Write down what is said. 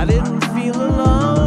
I didn't feel alone.